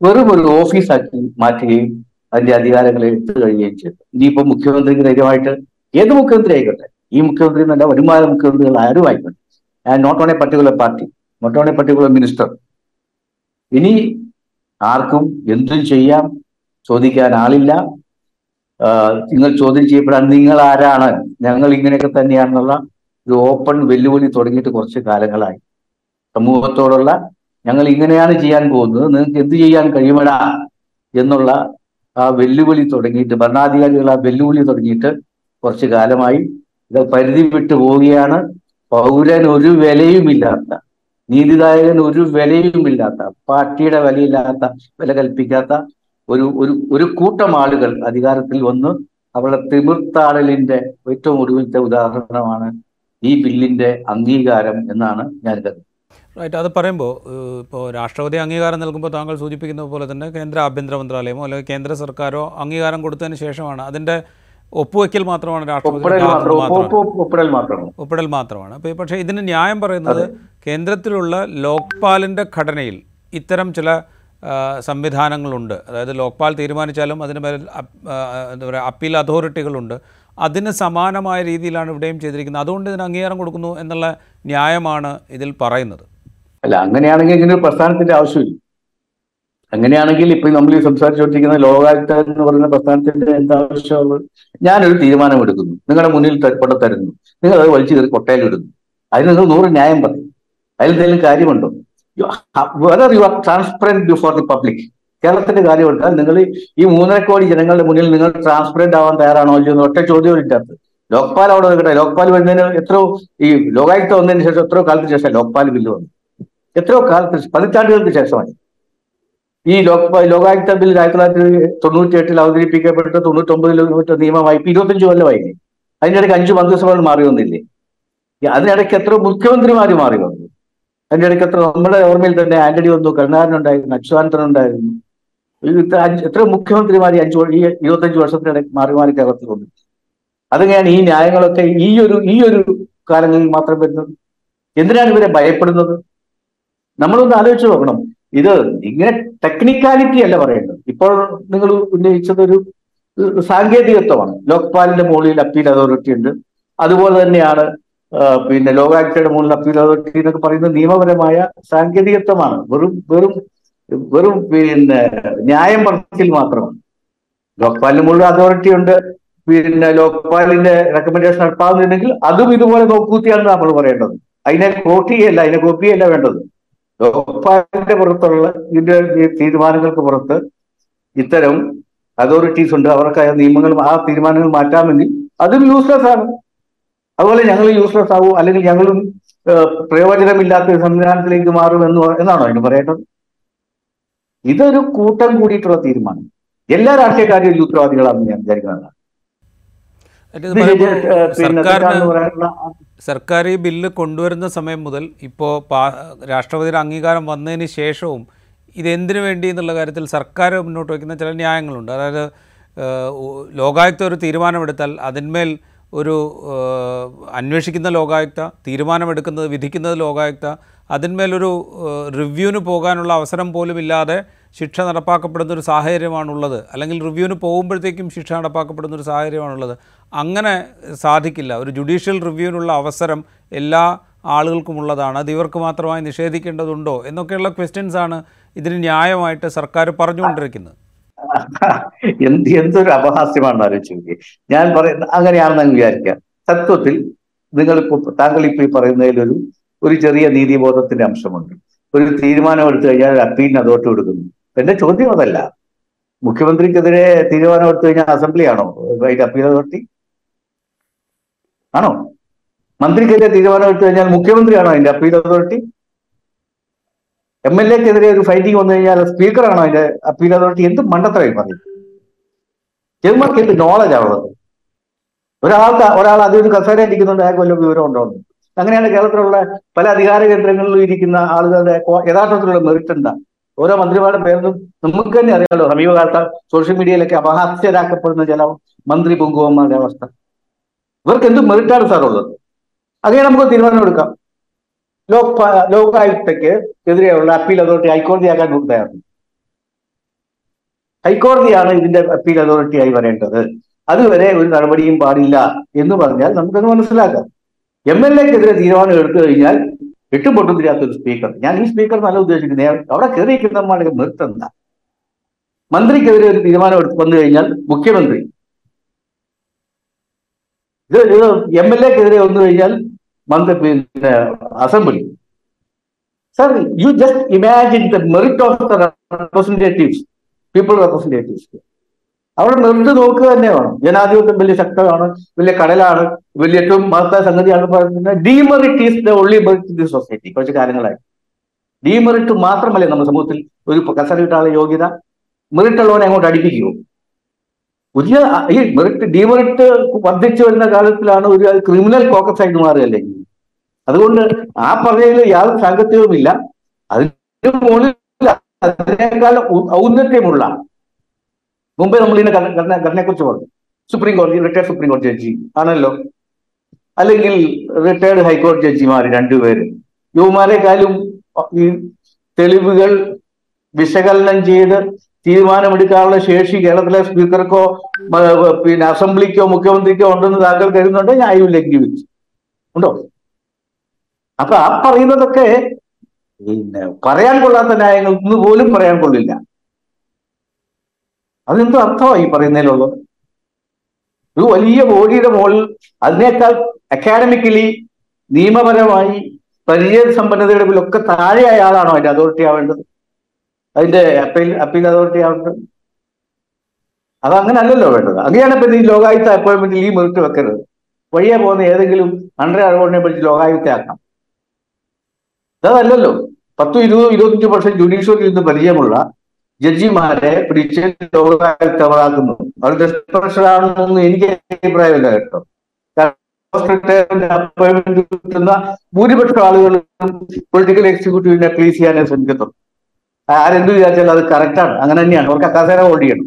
S2: വെറും ഒരു ഓഫീസാക്കി മാറ്റുകയും അതിന്റെ അധികാരങ്ങൾ എടുത്തു കഴിയുകയും ചെയ്തു. ഇനിയിപ്പോ മുഖ്യമന്ത്രിക്ക് ധൈര്യമായിട്ട് ഏത് മുഖ്യമന്ത്രി ആയിക്കോട്ടെ? ഈ മുഖ്യമന്ത്രി എന്നല്ല വരുമാന മുഖ്യമന്ത്രികൾ ആരും ആയിക്കോട്ടെ. And not on a particular party not on a particular minister ഇനി ആർക്കും എന്തും ചെയ്യാം ചോദിക്കാൻ ആളില്ല. നിങ്ങൾ ചോദ്യം ചെയ്യപ്പെടാൻ നിങ്ങൾ ആരാണ്? ഞങ്ങൾ ഇങ്ങനെയൊക്കെ തന്നെയാണെന്നുള്ള ഒരു ഓപ്പൺ വെല്ലുവിളി തുടങ്ങിയിട്ട് കുറച്ച് കാലങ്ങളായി. സമൂഹത്തോടുള്ള ഞങ്ങൾ ഇങ്ങനെയാണ് ചെയ്യാൻ പോകുന്നത്. നിങ്ങൾക്ക് എന്ത് ചെയ്യാൻ കഴിയുമടാ എന്നുള്ള ആ വെല്ലുവിളി തുടങ്ങിയിട്ട് ഭരണാധികാരികൾ ആ വെല്ലുവിളി തുടങ്ങിയിട്ട് കുറച്ച് കാലമായി ഇത് പരിധി വിട്ടു പോവുകയാണ്. പൗരൻ ഒരു വിലയുമില്ലാത്ത നീതിദായകൻ ഒരു വിലയുമില്ലാത്ത പാർട്ടിയുടെ വിലയില്ലാത്ത വില കൽപ്പിക്കാത്ത ഒരു ഒരു ഒരു കൂട്ടം ആളുകൾ അധികാരത്തിൽ വന്ന് അവരുടെ തിമിർത്താടലിന്റെ ഏറ്റവും ഒടുവിലത്തെ ഉദാഹരണമാണ് ഈ ബില്ലിന്റെ അംഗീകാരം എന്നാണ് ഞാൻ കരുതുന്നത്.
S1: റൈറ്റ് അത് പറയുമ്പോൾ ഇപ്പോൾ രാഷ്ട്രപതി അംഗീകാരം നൽകുമ്പോൾ താങ്കൾ സൂചിപ്പിക്കുന്ന പോലെ തന്നെ കേന്ദ്ര ആഭ്യന്തര മന്ത്രാലയമോ അല്ലെങ്കിൽ കേന്ദ്ര സർക്കാരോ അംഗീകാരം കൊടുത്തതിന് ശേഷമാണ്. അതിന്റെ ഒപ്പുവെക്കൽ മാത്രമാണ് രാഷ്ട്രപതി
S2: ഒപ്പിടൽ മാത്രമാണ്.
S1: അപ്പോൾ പക്ഷേ ഇതിന് ന്യായം പറയുന്നത് കേന്ദ്രത്തിലുള്ള ലോക്പാലിന്റെ ഘടനയിൽ ഇത്തരം ചില സംവിധാനങ്ങളുണ്ട്. അതായത് ലോക്പാൽ തീരുമാനിച്ചാലും അതിന് മേൽ എന്താ പറയുക അപ്പീൽ അതോറിറ്റികളുണ്ട്. അതിന് സമാനമായ രീതിയിലാണ് ഇവിടെയും ചെയ്തിരിക്കുന്നത്. അതുകൊണ്ട് ഇതിന് അംഗീകാരം കൊടുക്കുന്നു എന്നുള്ള ന്യായമാണ് ഇതിൽ പറയുന്നത്.
S2: അല്ല അങ്ങനെയാണെങ്കിൽ ഇങ്ങനെ ഒരു പ്രസ്ഥാനത്തിന്റെ ആവശ്യമില്ല. അങ്ങനെയാണെങ്കിൽ ഇപ്പൊ നമ്മൾ ഈ സംസാരിച്ചുകൊണ്ടിരിക്കുന്ന ലോകായുക്ത എന്ന് പറയുന്ന പ്രസ്ഥാനത്തിന്റെ എന്താ ആവശ്യമുള്ളത് ഞാനൊരു തീരുമാനം എടുക്കുന്നു നിങ്ങളുടെ മുന്നിൽ കൊണ്ട് തരുന്നു. നിങ്ങൾ അത് വലിച്ചു കയറി കൊട്ടയിലിടുന്നു അതിന് നിങ്ങൾ നൂറ് ന്യായം പറയും. അതിൽ എന്തെങ്കിലും കാര്യമുണ്ടോ whether you are transparent before the public കേരളത്തിന്റെ കാര്യമുണ്ട്. നിങ്ങൾ ഈ മൂന്നര കോടി ജനങ്ങളുടെ മുന്നിൽ നിങ്ങൾ ട്രാൻസ്പെറന്റ് ആവാൻ തയ്യാറാണോ ഇല്ലയോ എന്ന് ഒറ്റ ചോദ്യം ഇല്ലാത്ത ലോക്പാൽ അവിടെ നിൽക്കട്ടെ. ലോക്പാൽ വരുന്നതിന് എത്രയോ ഈ ലോകായുക്ത വന്നതിന് ശേഷം എത്രയോ കാലത്തിന് ശേഷം ലോക്പാൽ ബില്ല് വന്നു. എത്രയോ കാലത്ത് പതിറ്റാണ്ടുകൾക്ക് ശേഷമായി ഈ ലോക ലോകായുക്ത ബിൽ ആയിരത്തി തൊള്ളായിരത്തി തൊണ്ണൂറ്റി എട്ടിൽ അവതരിപ്പിക്കപ്പെട്ട് തൊണ്ണൂറ്റൊമ്പതിൽ നിയമമായി ഇരുപത്തഞ്ച് കൊല്ലമായി അതിനിടയ്ക്ക് അഞ്ച് മന്ത്രിസഭകൾ മാറി വന്നില്ലേ? അതിനിടയ്ക്ക് എത്ര മുഖ്യമന്ത്രിമാര് മാറി വന്നു? അതിന്റെ ഇടയ്ക്ക് എത്ര നമ്മുടെ ഓർമ്മയിൽ തന്നെ ആന്റണി വന്നു ഉണ്ടായിരുന്നു ഇത്ര എത്ര മുഖ്യമന്ത്രിമാർ ഈ അഞ്ചു ഈ ഇരുപത്തഞ്ച് വർഷത്തിനിടയ്ക്ക് മാറി മാറി കേരളത്തിൽ വന്നു. അതെങ്ങനെയാണ് ഈ ന്യായങ്ങളൊക്കെ ഈ ഒരു ഈ ഒരു കാലങ്ങളിൽ മാത്രം വരുന്നത്? എന്തിനാണ് ഇവരെ ഭയപ്പെടുന്നത്? നമ്മളൊന്ന് ആലോചിച്ച് നോക്കണം. ഇത് ഇങ്ങനെ ടെക്നിക്കാലിറ്റി അല്ല പറയേണ്ടത്. ഇപ്പോൾ നിങ്ങൾ ഉന്നയിച്ചത് ഒരു സാങ്കേതികത്വമാണ്. ലോക്പാലിന്റെ മുകളിൽ അപ്പീൽ അതോറിറ്റി ഉണ്ട്. അതുപോലെ തന്നെയാണ് പിന്നെ ലോകായുക്തയുടെ മുകളിൽ അപ്പീൽ അതോറിറ്റി എന്നൊക്കെ പറയുന്നത് നിയമപരമായ സാങ്കേതികത്വമാണ്. വെറും വെറും വെറും പിന്നെ ന്യായം പറഞ്ഞിൽ മാത്രമാണ്. ലോക്പാലിന് മുകളിൽ അതോറിറ്റി ഉണ്ട്. പിന്നെ ലോക്പാലിന്റെ റെക്കമെൻഡേഷൻ നടപ്പാകുന്നുണ്ടെങ്കിൽ അതും ഇതുപോലെ നോക്കൂത്തിയാണ് നമ്മൾ പറയേണ്ടത്. അതിനെ കോട്ടിയല്ല അതിനെ കോപ്പിയല്ല വേണ്ടത്. ലോക്പാലിന്റെ പുറത്തുള്ള ഇതിന്റെ തീരുമാനങ്ങൾക്ക് പുറത്ത് ഇത്തരം അതോറിറ്റീസ് ഉണ്ട്. അവർക്ക് ആ നിയമങ്ങൾ ആ തീരുമാനങ്ങൾ മാറ്റാമെങ്കിൽ അതും യൂസ്ലെസ് ആണ്. അതുപോലെ ഞങ്ങൾ യൂസ്ലെസ് ആവും. അല്ലെങ്കിൽ ഞങ്ങളും പ്രയോജനമില്ലാത്ത സംവിധാനത്തിലേക്ക് മാറും എന്ന് എന്നാണോ അതിന് പറയേണ്ടത്? ഇതൊരു കൂട്ടം കൂടിയിട്ടുള്ള തീരുമാനം. എല്ലാ രാഷ്ട്രീയക്കാരും ഉത്തരവാദികളാണെന്ന് ഞാൻ വിചാരിക്കുന്നതാണ്
S1: ഇത്
S2: ഇത്
S1: പറയുമ്പോൾ
S2: ഏഹ്, പിന്നെ
S1: സർക്കാരിന്
S2: തെറ്റാണെന്ന് പറയാനുള്ള
S1: സർക്കാർ ഈ ബില്ല് കൊണ്ടുവരുന്ന സമയം മുതൽ ഇപ്പോൾ രാഷ്ട്രപതിയുടെ അംഗീകാരം വന്നതിന് ശേഷവും ഇതെന്തിനു വേണ്ടി എന്നുള്ള കാര്യത്തിൽ സർക്കാർ മുന്നോട്ട് വയ്ക്കുന്ന ചില ന്യായങ്ങളുണ്ട്. അതായത് ലോകായുക്ത ഒരു തീരുമാനമെടുത്താൽ അതിന്മേൽ ഒരു അന്വേഷിക്കുന്ന ലോകായുക്ത തീരുമാനമെടുക്കുന്നത് വിധിക്കുന്നത് ലോകായുക്ത അതിന്മേലൊരു റിവ്യൂവിന് പോകാനുള്ള അവസരം പോലും ഇല്ലാതെ ശിക്ഷ നടപ്പാക്കപ്പെടുന്ന ഒരു സാഹചര്യമാണുള്ളത്. അല്ലെങ്കിൽ റിവ്യൂവിന് പോകുമ്പോഴത്തേക്കും ശിക്ഷ നടപ്പാക്കപ്പെടുന്ന ഒരു സാഹചര്യമാണുള്ളത്. അങ്ങനെ സാധിക്കില്ല. ഒരു ജുഡീഷ്യൽ റിവ്യൂവിനുള്ള അവസരം എല്ലാ ആളുകൾക്കും ഉള്ളതാണ് അത് ഇവർക്ക് മാത്രമായി നിഷേധിക്കേണ്ടതുണ്ടോ എന്നൊക്കെയുള്ള ക്വസ്റ്റ്യൻസ് ആണ് ഇതിന് ന്യായമായിട്ട് സർക്കാർ പറഞ്ഞുകൊണ്ടിരിക്കുന്നത്.
S2: എന്ത് എന്തൊരു അപഹാസ്യമാണെന്ന് ആലോചിച്ചു നോക്കി ഞാൻ പറയുന്ന അങ്ങനെയാണെന്ന് അങ്ങ് വിചാരിക്കാം. തത്വത്തിൽ നിങ്ങൾ ഇപ്പൊ താങ്കൾ ഇപ്പൊ ഈ പറയുന്നതിലൊരു ഒരു ചെറിയ നീതിബോധത്തിന്റെ അംശമുണ്ട്. ഒരു തീരുമാനം എടുത്തു കഴിഞ്ഞാൽ ഒരു അപ്പീലിന് അതോട്ട് കൊടുക്കുന്നു എന്റെ ചോദ്യം അതല്ല. മുഖ്യമന്ത്രിക്കെതിരെ തീരുമാനം എടുത്തു കഴിഞ്ഞാൽ അസംബ്ലി ആണോ? അതിന്റെ അപ്പീൽ അതോറിറ്റി ആണോ? മന്ത്രിക്കെതിരെ തീരുമാനം എടുത്തു കഴിഞ്ഞാൽ മുഖ്യമന്ത്രിയാണോ അതിന്റെ അപ്പീൽ അതോറിറ്റി എം എൽ എക്കെതിരെ ഒരു ഫൈറ്റിംഗ് വന്നു കഴിഞ്ഞാൽ സ്പീക്കറാണോ അതിന്റെ അപ്പീൽ അതോറിറ്റി എന്ത് മണ്ടത്തരായി പറയും ചെറുമാർക്ക് എന്ത് നോളജ് ആണുള്ളത് ഒരാൾക്ക് ഒരാൾ അതിന് കസേര ഇരിക്കുന്നുണ്ട് അയാൾക്ക് വല്ല വിവരം ഉണ്ടോന്ന് അങ്ങനെയാണ് കേരളത്തിലുള്ള പല അധികാര കേന്ദ്രങ്ങളിലും ഇരിക്കുന്ന ആളുകളുടെ യഥാർത്ഥത്തിലുള്ള മെറിറ്റ് ഓരോ മന്ത്രിമാരുടെ പേരിലും നമുക്ക് തന്നെ അറിയാലോ സമീപകാലത്ത് സോഷ്യൽ മീഡിയയിലൊക്കെ അപഹാസ്യരാക്കപ്പെടുന്ന ചില മന്ത്രി പൊങ്കുവന്മാരുടെ അവസ്ഥ. ഇവർക്ക് എന്ത് മെറിറ്റാണ് സാർ ഉള്ളത്? അങ്ങനെ നമുക്ക് തീരുമാനം എടുക്കാം. ലോക് ലോകായുക്തയ്ക്ക് എതിരെയുള്ള അപ്പീൽ അതോറിറ്റി ഹൈക്കോടതിയാക്കാൻ തയ്യാറുണ്ട് ഹൈക്കോടതിയാണ് ഇതിന്റെ അപ്പീൽ അതോറിറ്റി ആയി വരേണ്ടത് അതുവരെ ഒരു നടപടിയും പാടില്ല എന്ന് പറഞ്ഞാൽ നമുക്കത് മനസ്സിലാക്കാം. എം എൽ എക്കെതിരെ തീരുമാനം എടുത്തു കഴിഞ്ഞാൽ എട്ടും പൊട്ടും തിരിയാത്ത ഒരു സ്പീക്കർ. ഞാൻ ഈ സ്പീക്കർ നല്ല ഉദ്ദേശിക്കുന്നത് അവിടെ കയറിയിരിക്കുന്നവന്മാരുടെ നിർത്തണ്ട. മന്ത്രിക്കെതിരെ ഒരു തീരുമാനം എടുത്ത് വന്നു കഴിഞ്ഞാൽ മുഖ്യമന്ത്രി. ഇത് ഇത് എം എൽ എക്കെതിരെ വന്നു കഴിഞ്ഞാൽ മന്ത്രി പിന്നെ assembly. Sir you just imagine the merit of the representatives people representatives അവിടെ നിർത്തി നോക്കുക തന്നെ വേണം. ജനാധിപത്യം വലിയ ശക്തമാണ് വലിയ കടലാണ് വലിയ ഏറ്റവും മഹത്തായ സംഗതിയാണ് പറയുന്നത് demerit is the only merit the society കുറച്ച് കാര്യങ്ങളായി. ഡീമെറിറ്റ് മാത്രമല്ല നമ്മുടെ സമൂഹത്തിൽ ഒരു കസര കിട്ടാനുള്ള യോഗ്യത? മെറിറ്റ് ഉള്ളവനെ അങ്ങോട്ട് അടിപ്പിക്കുമോ പുതിയ ഈ മെറിറ്റ് ഡീമെറിറ്റ് വർദ്ധിച്ചു വരുന്ന കാലത്തിലാണ് ഒരു ക്രിമിനൽ ഫോക്കസ് ആയിട്ട് മാറുകയല്ലേ? അതുകൊണ്ട് ആ പറഞ്ഞതിൽ യാതൊരു സാങ്കത്യവുമില്ല. അതിന് മുകളിൽ അതിനേക്കാൾ ഔന്നത്യമുള്ള മുമ്പേ നമ്മൾ ഘടന ഘടനയെ കുറിച്ച് പറഞ്ഞു. സുപ്രീം കോടതി റിട്ടയർഡ് സുപ്രീം കോടതി ജഡ്ജി ആണല്ലോ. അല്ലെങ്കിൽ റിട്ടയർഡ് ഹൈക്കോടതി ജഡ്ജിമാർ രണ്ടുപേര് യുവമാരെക്കാളും ഈ തെളിവുകൾ വിശകലനം ചെയ്ത് തീരുമാനമെടുക്കാനുള്ള ശേഷി കേരളത്തിലെ സ്പീക്കർക്കോ പിന്നെ അസംബ്ലിക്കോ മുഖ്യമന്ത്രിക്കോ ഉണ്ടെന്ന് താങ്കൾ കരുതുന്നുണ്ട്. ഞാൻ യു ലംഘിച്ചു ഉണ്ടോ? അപ്പൊ ആ പറയുന്നതൊക്കെ പിന്നെ പറയാൻ കൊള്ളാത്ത ന്യായങ്ങൾ പോലും പറയാൻ കൊള്ളില്ല. അതെന്തോ അർത്ഥമാണ് ഈ പറയുന്നതിലുള്ളത്? ഒരു വലിയ ബോഡിയുടെ മുകളിൽ അതിനേക്കാൾ അക്കാഡമിക്കലി നിയമപരമായി പരിചയ സമ്പന്നതയുടെ ഒക്കെ താഴെയായ ആളാണോ അതിന്റെ അതോറിറ്റി ആവേണ്ടത്? അതിന്റെ അപ്പീൽ അപ്പീൽ അതോറിറ്റി ആവേണ്ടത്? അത് അങ്ങനെ അല്ലല്ലോ വേണ്ടത്. അങ്ങനെയാണ് ഇപ്പൊ ഈ ലോകായുക്ത അപ്പോയിൻമെന്റിൽ ഈ മുറിട്ട് വെക്കരുത്. വഴിയെ പോകുന്ന ഏതെങ്കിലും അണ്ടർ അറോണിനെ പിടിച്ച് ലോകായുക്ത ആക്കാം അതല്ലല്ലോ പത്തും ഇരുപതും ഇരുപത്തഞ്ച് വർഷം ജുഡീഷ്യറിയിൽ നിന്ന് പരിചയമുള്ള ജഡ്ജിമാരെ പിടിച്ച് ലോകായുക്തമാക്കുന്നു അവർ ദുഷ്പ്രഷറാണെന്നൊന്നും എനിക്ക് അഭിപ്രായമില്ല കേട്ടോ. അപ്പോയിന്റ്മെന്റ് കിട്ടുന്ന ഭൂരിപക്ഷം ആളുകളും പൊളിറ്റിക്കൽ എക്സിക്യൂട്ടീവിനെ പ്ലീസ് ചെയ്യാനേ ശ്രമിക്കത്തുള്ളൂ. ആരെന്ത് വിചാരിച്ചാലും അത് കറക്റ്റാണ് അങ്ങനെ തന്നെയാണ്. അവർക്ക് കസേര ഹോൾഡ് ചെയ്യണം.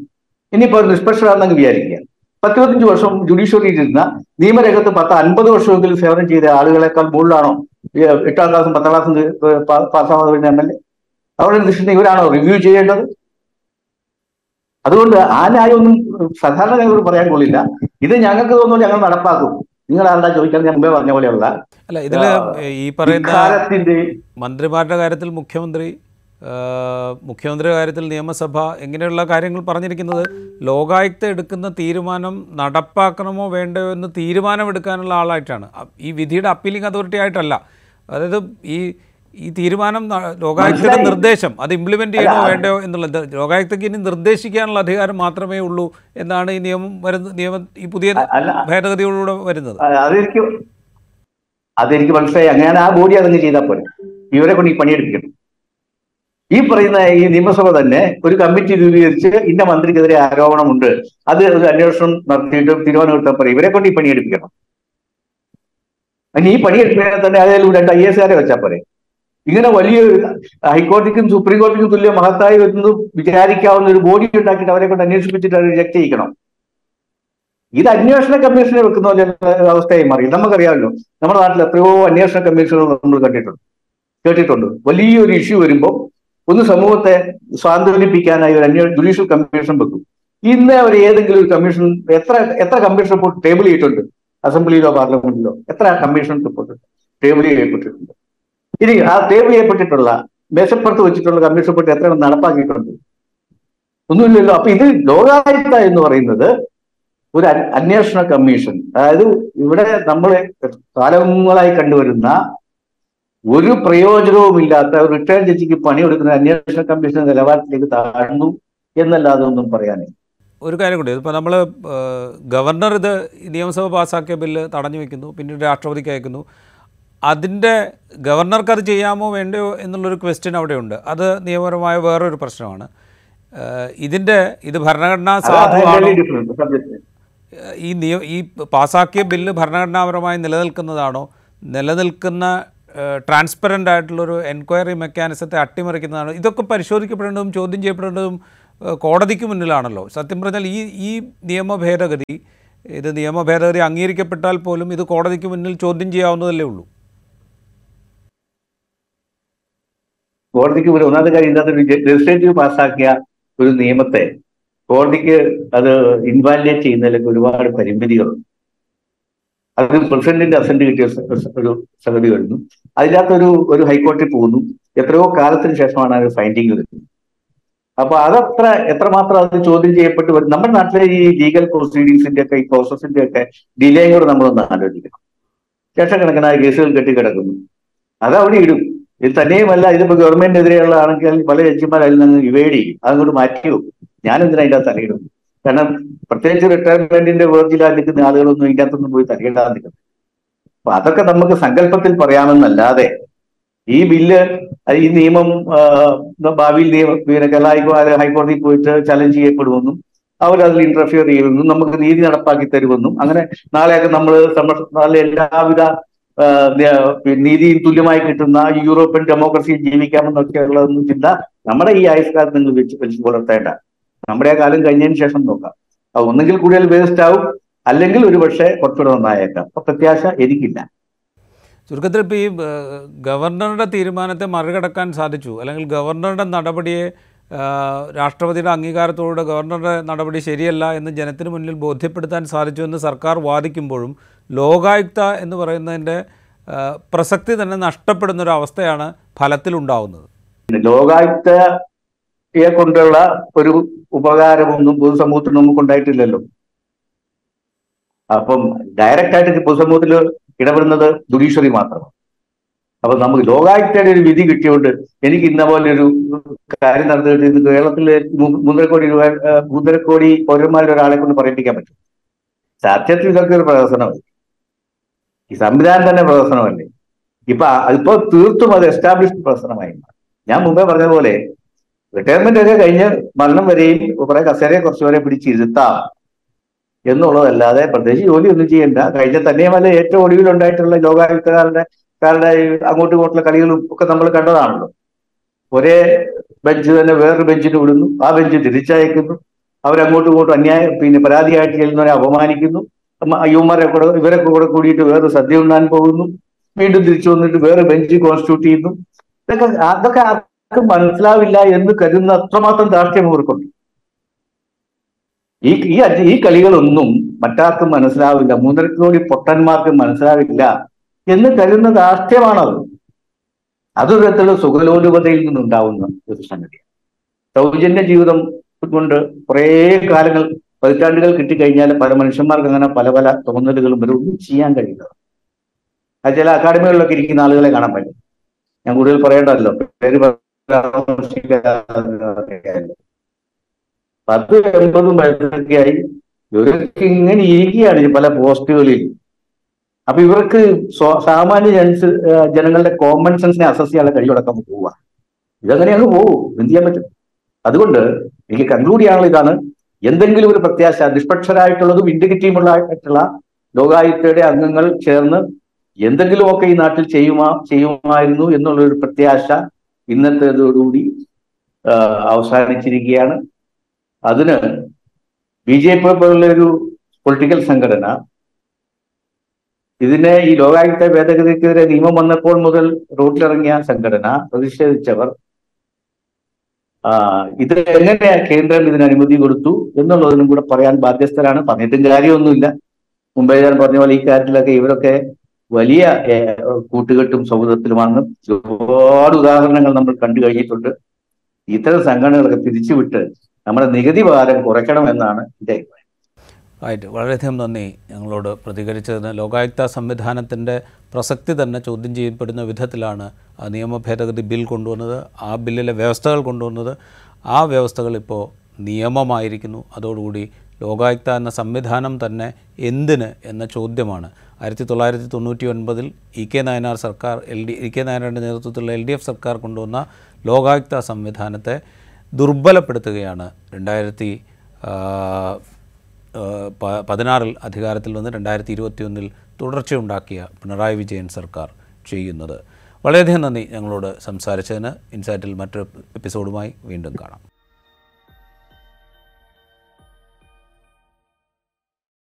S2: ഇനിയിപ്പോ ഒരു നിഷ്പക്ഷരാണെന്ന് വിചാരിക്കുക. പത്തിരുപത്തഞ്ച് വർഷം ജുഡീഷ്യറിയിൽ ഇരുന്ന നിയമരംഗത്ത് പത്ത് അൻപത് വർഷമെങ്കിലും സേവനം ചെയ്ത ആളുകളെക്കാൾ മുകളിലാണോ? എട്ടാം ക്ലാസ്സും പത്താം ക്ലാസ്സും പാസ്സാവാതെ എം എൽ എ. അവരുടെ ഇവരാണോ റിവ്യൂ ചെയ്യേണ്ടത്? അതുകൊണ്ട് ആ ന്യായമൊന്നും സാധാരണ ഞങ്ങൾ പറയാൻ കൊള്ളില്ല. ഇത് ഞങ്ങൾക്ക് തോന്നുന്നു ഞങ്ങൾ നടപ്പാക്കും. നിങ്ങൾ ആരുടെ ചോദിക്കാൻ ഞാൻ മുമ്പേ പറഞ്ഞ പോലെയുള്ള
S1: അല്ല ഇതിൽ ഈ പറയുന്ന മന്ത്രിമാരുടെ കാര്യത്തിൽ മുഖ്യമന്ത്രി മുഖ്യമന്ത്രിയുടെ കാര്യത്തിൽ നിയമസഭ ഇങ്ങനെയുള്ള കാര്യങ്ങൾ പറഞ്ഞിരിക്കുന്നത് ലോകായുക്ത എടുക്കുന്ന തീരുമാനം നടപ്പാക്കണമോ വേണ്ടയോ എന്ന് തീരുമാനമെടുക്കാനുള്ള ആളായിട്ടാണ്. ഈ വിധിയുടെ അപ്പീലിംഗ് അതോറിറ്റി ആയിട്ടല്ല. അതായത് ഈ ഈ തീരുമാനം ലോകായുക്തയുടെ നിർദ്ദേശം അത് ഇംപ്ലിമെന്റ് ചെയ്യണോ
S2: വേണ്ടോ
S1: വേണ്ടയോ എന്നുള്ളത്. ലോകായുക്തയ്ക്ക് ഇനി നിർദ്ദേശിക്കാനുള്ള അധികാരം മാത്രമേ ഉള്ളൂ എന്നാണ് ഈ നിയമം വരുന്ന നിയമം ഈ പുതിയ
S2: ഭേദഗതികളിലൂടെ
S1: ഭേദഗതിയോടുകൂടെ വരുന്നത്
S2: അതെനിക്ക് അതെനിക്ക് മനസ്സിലായി. അങ്ങനെ ആ ബോഡി അതങ്ങ് ചെയ്താൽ പോലെ ഇവരെ കൊണ്ട് ഈ പണിയെടുപ്പിക്കണം ഈ പറയുന്ന ഈ നിയമസഭ തന്നെ ഒരു കമ്മിറ്റി രൂപീകരിച്ച് ഇന്ന മന്ത്രിക്കെതിരെ ആരോപണമുണ്ട്. അത് ഒരു അന്വേഷണം നടത്തിയിട്ട് തീരുമാനം എടുത്താൽ പോലെ ഇവരെ കൊണ്ട് ഈ പണിയെടുപ്പിക്കണം അതിന് ഈ പണിയെടുപ്പിക്കാൻ തന്നെ അതായത് രണ്ട് ഐ എസ് ആരെ വെച്ചാൽ പോരെ. ഇങ്ങനെ വലിയ ഹൈക്കോടതിക്കും സുപ്രീം കോടതിക്കും തുല്യ മഹത്തായി വരുന്നത് വിചാരിക്കാവുന്ന ഒരു ബോഡി ഉണ്ടാക്കിയിട്ട് അവരെ കൊണ്ട് അന്വേഷിപ്പിച്ചിട്ട് അത് റിജക്ട് ചെയ്യിക്കണം. ഇത് അന്വേഷണ കമ്മീഷനെ വെക്കുന്ന അവസ്ഥയായി മാറി. നമുക്കറിയാമല്ലോ. നമ്മുടെ നാട്ടിൽ എത്രയോ അന്വേഷണ കമ്മീഷനുകൾ നമ്മൾ കണ്ടിട്ടുണ്ട്. കേട്ടിട്ടുണ്ട്. വലിയൊരു ഇഷ്യൂ വരുമ്പോൾ ഒന്ന് സമൂഹത്തെ സ്വാന്തനിപ്പിക്കാനായി ഒരു അന്വേ ജുഡീഷ്യൽ കമ്മീഷൻ വെക്കും. ഇന്ന് അവർ ഏതെങ്കിലും ഒരു കമ്മീഷൻ എത്ര എത്ര കമ്മീഷൻ റിപ്പോർട്ട് ടേബിൾ ചെയ്തിട്ടുണ്ട്? അസംബ്ലിയിലോ പാർലമെന്റിലോ എത്ര കമ്മീഷൻ റിപ്പോർട്ട് ടേബിൾ ചെയ്യപ്പെട്ടിട്ടുണ്ട് ഇനി ആ ടേബിൾ ചെയ്യപ്പെട്ടിട്ടുള്ള മേശപ്പുറത്ത് വെച്ചിട്ടുള്ള കമ്മീഷൻ റിപ്പോർട്ട് എത്ര നടപ്പാക്കിയിട്ടുണ്ട്? ഒന്നുമില്ലല്ലോ. അപ്പൊ ഇത് ലോകായുക്ത എന്ന് പറയുന്നത് ഒരു അന്വേഷണ കമ്മീഷൻ അതായത് ഇവിടെ നമ്മൾ കാലങ്ങളായി കണ്ടുവരുന്ന ഒരു പ്രയോജനവുമില്ലാത്ത ഒരു റിട്ടയർ ജഡ്ജിക്ക് പണിയെടുക്കുന്ന അന്വേഷണ കമ്മീഷൻ നിലവാരത്തിലേക്ക് താഴ്ന്നു എന്നല്ലാതെ ഒന്നും പറയാനില്ല.
S1: ഒരു കാര്യം കൂടി ഇപ്പോൾ നമ്മൾ ഗവർണർ ഇത് നിയമസഭ പാസാക്കിയ ബില്ല് തടഞ്ഞു വെക്കുന്നു പിന്നീട് രാഷ്ട്രപതിക്ക് അയക്കുന്നു. അതിന്റെ ഗവർണർക്ക് അത് ചെയ്യാമോ വേണ്ടയോ എന്നുള്ളൊരു ക്വസ്റ്റ്യൻ അവിടെയുണ്ട്. അത് നിയമപരമായ വേറൊരു പ്രശ്നമാണ്. ഇതിന്റെ ഇത് ഭരണഘടനാ സാധുവാണോ? ഈ നിയ ഈ പാസാക്കിയ ബില്ല് ഭരണഘടനാപരമായി നിലനിൽക്കുന്നതാണോ? നിലനിൽക്കുന്ന ട്രാൻസ്പെറന്റ് ആയിട്ടുള്ളൊരു എൻക്വയറി മെക്കാനിസത്തെ അട്ടിമറിക്കുന്നതാണോ? ഇതൊക്കെ പരിശോധിക്കപ്പെടേണ്ടതും ചോദ്യം ചെയ്യപ്പെടേണ്ടതും കോടതിക്ക് മുന്നിലാണല്ലോ. സത്യം പറഞ്ഞാൽ ഈ ഈ നിയമ ഭേദഗതി ഇത് നിയമ ഭേദഗതി അംഗീകരിക്കപ്പെട്ടാൽ പോലും ഇത് കോടതിക്ക് മുന്നിൽ ചോദ്യം ചെയ്യാവുന്നതല്ലേ ഉള്ളൂ.
S2: കോടതിക്ക് ഒരു ഒന്നാമത്തെ കാര്യം ഇതിനകത്ത് ഒരു ലെജിസ്ലേറ്റീവ് പാസ്സാക്കിയ ഒരു നിയമത്തെ കോടതിക്ക് അത് ഇൻവാലിഡേറ്റ് ചെയ്യുന്നതിലൊക്കെ ഒരുപാട് പരിമിതികളുണ്ട്. അത് പ്രസിഡന്റിന്റെ അസന്റ് കിട്ടിയ ഒരു സംഗതി വരുന്നു. അതിനകത്തൊരു ഒരു ഹൈക്കോടതി പോകുന്നു. എത്രയോ കാലത്തിന് ശേഷമാണ് അത് ഫൈൻഡിങ് വരുന്നത്. അപ്പൊ അതത്ര എത്രമാത്രം അത് ചോദ്യം ചെയ്യപ്പെട്ട് വരും? നമ്മുടെ നാട്ടിലെ ഈ ലീഗൽ പ്രൊസീഡിങ്സിന്റെ ഒക്കെ ഈ പ്രോസസ്സിന്റെ ഒക്കെ ഡിലേ കൂടെ നമ്മളൊന്ന് ആലോചിക്കണം. ലക്ഷക്കണക്കിനായ കേസുകൾ കെട്ടിക്കിടക്കുന്നു. അത് അവിടെ ഇടും. ഇത് തന്നെയുമല്ല ഇതിപ്പോ ഗവൺമെന്റിനെതിരെയുള്ള ആണെങ്കിൽ പല ജഡ്ജിമാർ അതിൽ നിന്ന് ഇവേഡ് ചെയ്യും. അതങ്ങോട്ട് മാറ്റി വെക്കും. ഞാനെന്തിനാ അതിന്റെ അകത്ത് തലയിടുന്നു കാരണം പ്രത്യേകിച്ച് റിട്ടയർമെന്റിന്റെ വേർജിലാ നിൽക്കുന്ന ആളുകളൊന്നും ഇതിന്റെ അകത്തൊന്നും പോയി തലയിടാൻ നിൽക്കുന്നു അപ്പൊ അതൊക്കെ നമുക്ക് സങ്കല്പത്തിൽ പറയാമെന്നല്ലാതെ ഈ ബില്ല് ഈ നിയമം ഭാവിയിൽ നിയമം കേരള ഹൈക്കോ- ഹൈക്കോടതിയിൽ പോയിട്ട് ചലഞ്ച് ചെയ്യപ്പെടുമെന്നും അവരതിൽ ഇന്റർഫിയർ ചെയ്യുമെന്നും നമുക്ക് നീതി നടപ്പാക്കി തരുമെന്നും അങ്ങനെ നാളെയൊക്കെ നമ്മൾ നാളെ എല്ലാവിധ നീതിയും തുല്യമായി കിട്ടുന്ന യൂറോപ്യൻ ഡെമോക്രസിയിൽ ജീവിക്കാമെന്നൊക്കെയുള്ളതൊന്നും ചിന്ത നമ്മുടെ ഈ ആയുഷ്കാലത്ത് നിങ്ങൾ വെച്ച് വലിച്ചു പുലർത്തേണ്ട. നമ്മുടെ ആ കാലം കഴിഞ്ഞതിന് ശേഷം നോക്കാം. അത് ഒന്നെങ്കിൽ കൂടുതൽ വേസ്റ്റ് ആവും അല്ലെങ്കിൽ ഒരു പക്ഷേ കുറച്ചുകൂടെ നന്നായേക്കാം. അപ്പൊ പ്രത്യാശ എനിക്കില്ല.
S1: ചുരുക്കത്തിൽ ഇപ്പോൾ ഈ ഗവർണറുടെ തീരുമാനത്തെ മറികടക്കാൻ സാധിച്ചു. അല്ലെങ്കിൽ ഗവർണറുടെ നടപടിയെ രാഷ്ട്രപതിയുടെ അംഗീകാരത്തോടെ ഗവർണറുടെ നടപടി ശരിയല്ല എന്ന് ജനത്തിന് മുന്നിൽ ബോധ്യപ്പെടുത്താൻ സാധിച്ചു എന്ന് സർക്കാർ വാദിക്കുമ്പോഴും ലോകായുക്ത എന്ന് പറയുന്നതിന്റെ പ്രസക്തി തന്നെ നഷ്ടപ്പെടുന്ന ഒരു അവസ്ഥയാണ് ഫലത്തിലുണ്ടാവുന്നത്
S2: ലോകായുക്തയെ കൊണ്ടുള്ള ഒരു ഉപകാരമൊന്നും പൊതുസമൂഹത്തിന് നമുക്ക് ഉണ്ടായിട്ടില്ലല്ലോ അപ്പം ഡയറക്റ്റ് ആയിട്ട് പൊതുസമൂഹത്തിൽ ഇടപെടുന്നത് ജുഡീഷ്യറി മാത്രമാണ് അപ്പൊ നമുക്ക് ലോകായുക്തയുടെ ഒരു വിധി കിട്ടിയോണ്ട് എനിക്ക് ഇന്ന പോലെ ഒരു കാര്യം നടത്തിയിട്ട് കേരളത്തിലെ മൂന്നര കോടി രൂപ മൂന്നര കോടി പൗരന്മാരുടെ ഒരാളെ കൊണ്ട് പറയിപ്പിക്കാൻ പറ്റും. സത്യത്തിൽ ഇതൊക്കെ ഒരു പ്രഹസനമല്ല ഈ സംവിധാനം തന്നെ പ്രദർശനമല്ലേ? ഇപ്പൊ ഇപ്പോ തീർത്തും അത് എസ്റ്റാബ്ലിഷ്ഡ് പ്രദർശനമായി ഞാൻ മുമ്പേ പറഞ്ഞ പോലെ റിട്ടയർമെന്റ് ഒക്കെ കഴിഞ്ഞ് മരണം വരെയും കുറെ കസേരയെ കുറച്ചുപേരെ പിടിച്ചിരുത്താം എന്നുള്ളതല്ലാതെ പ്രത്യേകിച്ച് ജോലിയൊന്നും ചെയ്യണ്ട. കഴിഞ്ഞ തന്നെയുമല്ല ഏറ്റവും ഒടുവിലുണ്ടായിട്ടുള്ള ലോകായുക്തകാരുടെ കാരുടെ അങ്ങോട്ടും ഇങ്ങോട്ടുള്ള കളികളും ഒക്കെ നമ്മൾ കണ്ടതാണല്ലോ. ഒരേ ബെഞ്ച് തന്നെ വേറൊരു ബെഞ്ചിന് വിടുന്നു. ആ ബെഞ്ച് തിരിച്ചയക്കുന്നു. അവരങ്ങോട്ടും ഇങ്ങോട്ടും അന്യായം പിന്നെ പരാതിയായിട്ട് ചെല്ലുന്നവരെ അപമാനിക്കുന്നു. അയ്യന്മാരെ കൂടെ ഇവരൊക്കെ കൂടെ കൂടിയിട്ട് വേറെ സദ്യ ഉണ്ടാൻ പോകുന്നു. വീണ്ടും തിരിച്ചു വന്നിട്ട് വേറെ ബെഞ്ച് കോൺസ്റ്റിറ്റ്യൂട്ട് ചെയ്യുന്നു. ഇതൊക്കെ അതൊക്കെ ആർക്കും മനസ്സിലാവില്ല എന്ന് കരുതുന്ന അത്രമാത്രം ധാർഷ്ട്യം ഇവർക്കുണ്ട്. ഈ ഈ ഈ കളികളൊന്നും മറ്റാർക്കും മനസ്സിലാവില്ല. മൂന്നര കോടി പൊട്ടന്മാർക്ക് മനസ്സിലാവില്ല എന്ന് കരുതുന്ന ധാർഷ്ട്യമാണത്. അതൊരു തരത്തിലുള്ള സുഖലോലുപതയിൽ നിന്നുണ്ടാവുന്ന ഒരു സംഗതിയാണ്. സൗജന്യ ജീവിതം കൊണ്ട് കുറേ കാലങ്ങൾ പതിറ്റാണ്ടുകൾ കിട്ടിക്കഴിഞ്ഞാൽ പല മനുഷ്യന്മാർക്ക് അങ്ങനെ പല പല തോന്നലുകളും വരും ഒന്നും ചെയ്യാൻ കഴിയുന്നത് അത് ചില അക്കാഡമികളിലൊക്കെ ഇരിക്കുന്ന ആളുകളെ കാണാൻ പറ്റും. ഞാൻ കൂടുതൽ പറയേണ്ടല്ലോ പേര്. പത്ത് എൺപതും വയസ്സൊക്കെയായി ഇവരൊക്കെ ഇങ്ങനെ ഇരിക്കുകയാണ് പല പോസ്റ്റുകളിൽ. അപ്പൊ ഇവർക്ക് സാമാന്യ ജനസ് ജനങ്ങളുടെ കോമൺ സെൻസിനെ അസസ് ചെയ്യാനുള്ള കഴിവടക്കം പോവുക. ഇതങ്ങനെ അങ്ങ് പോകും എന്ത് ചെയ്യാൻ പറ്റും? അതുകൊണ്ട് എനിക്ക് കൺക്ലൂഡ് ചെയ്യാനുള്ള ഇതാണ്. എന്തെങ്കിലും ഒരു പ്രത്യാശ നിഷ്പക്ഷരായിട്ടുള്ളതും ഇൻഡിഗറ്റീവുള്ള ആയിട്ടുള്ള ലോകായുക്തയുടെ അംഗങ്ങൾ ചേർന്ന് എന്തെങ്കിലുമൊക്കെ ഈ നാട്ടിൽ ചെയ്യുമാ ചെയ്യുമായിരുന്നു എന്നുള്ളൊരു പ്രത്യാശ ഇന്നത്തേതോടുകൂടി അവസാനിച്ചിരിക്കുകയാണ്. അതിന് ബി ജെ പി പോലുള്ള ഒരു പൊളിറ്റിക്കൽ സംഘടന ഇതിനെ ഈ ലോകായുക്ത ഭേദഗതിക്കെതിരെ നിയമം വന്നപ്പോൾ മുതൽ റോഡിലിറങ്ങിയ സംഘടന പ്രതിഷേധിച്ചവർ ഇത് എങ്ങനെയാ കേന്ദ്രം ഇതിന് അനുമതി കൊടുത്തു എന്നുള്ളതിനും കൂടെ പറയാൻ ബാധ്യസ്ഥരാണ്. പറഞ്ഞിട്ടും കാര്യമൊന്നുമില്ല. മുമ്പേ ഞാൻ പറഞ്ഞ പോലെ ഈ കാര്യത്തിലൊക്കെ ഇവരൊക്കെ വലിയ കൂട്ടുകെട്ടും സൗഹൃദത്തിലുമാണ്. ഒരുപാട് ഉദാഹരണങ്ങൾ നമ്മൾ കണ്ടു കഴിഞ്ഞിട്ടുണ്ട്. ഇത്തരം സംഘടനകളൊക്കെ തിരിച്ചുവിട്ട് നമ്മുടെ നികുതി ഭാരം കുറയ്ക്കണമെന്നാണ് എന്റെ അഭിപ്രായം.
S1: റൈറ്റ് വളരെയധികം നന്ദി ഞങ്ങളോട് പ്രതികരിച്ചതിന്. ലോകായുക്ത സംവിധാനത്തിന്റെ പ്രസക്തി തന്നെ ചോദ്യം ചെയ്യപ്പെടുന്ന വിധത്തിലാണ് ആ നിയമ ഭേദഗതി ബിൽ കൊണ്ടുവന്നത് ആ ബില്ലിലെ വ്യവസ്ഥകൾ കൊണ്ടുവന്നത്. ആ വ്യവസ്ഥകൾ ഇപ്പോൾ നിയമമായിരിക്കുന്നു. അതോടുകൂടി ലോകായുക്ത എന്ന സംവിധാനം തന്നെ എന്തിന് എന്ന ചോദ്യമാണ്. ആയിരത്തി തൊള്ളായിരത്തി തൊണ്ണൂറ്റി ഒൻപതിൽ ഇ കെ നായനാർ സർക്കാർ എൽ ഡി ഇ കെ നായനാറിന്റെ നേതൃത്വത്തിലുള്ള എൽ ഡി എഫ് സർക്കാർ കൊണ്ടുവന്ന ലോകായുക്ത സംവിധാനത്തെ ദുർബലപ്പെടുത്തുകയാണ്. രണ്ടായിരത്തി പതിനാറിൽ അധികാരത്തിൽ വന്ന് രണ്ടായിരത്തി ഇരുപത്തിയൊന്നിൽ തുടർച്ചയുണ്ടാക്കിയ പിണറായി വിജയൻ സർക്കാർ ചെയ്യുന്നത്. വളരെയധികം നന്ദി ഞങ്ങളോട് സംസാരിച്ചതിന്. ഇൻസൈറ്റിൽ മറ്റൊരു എപ്പിസോഡുമായി വീണ്ടും കാണാം.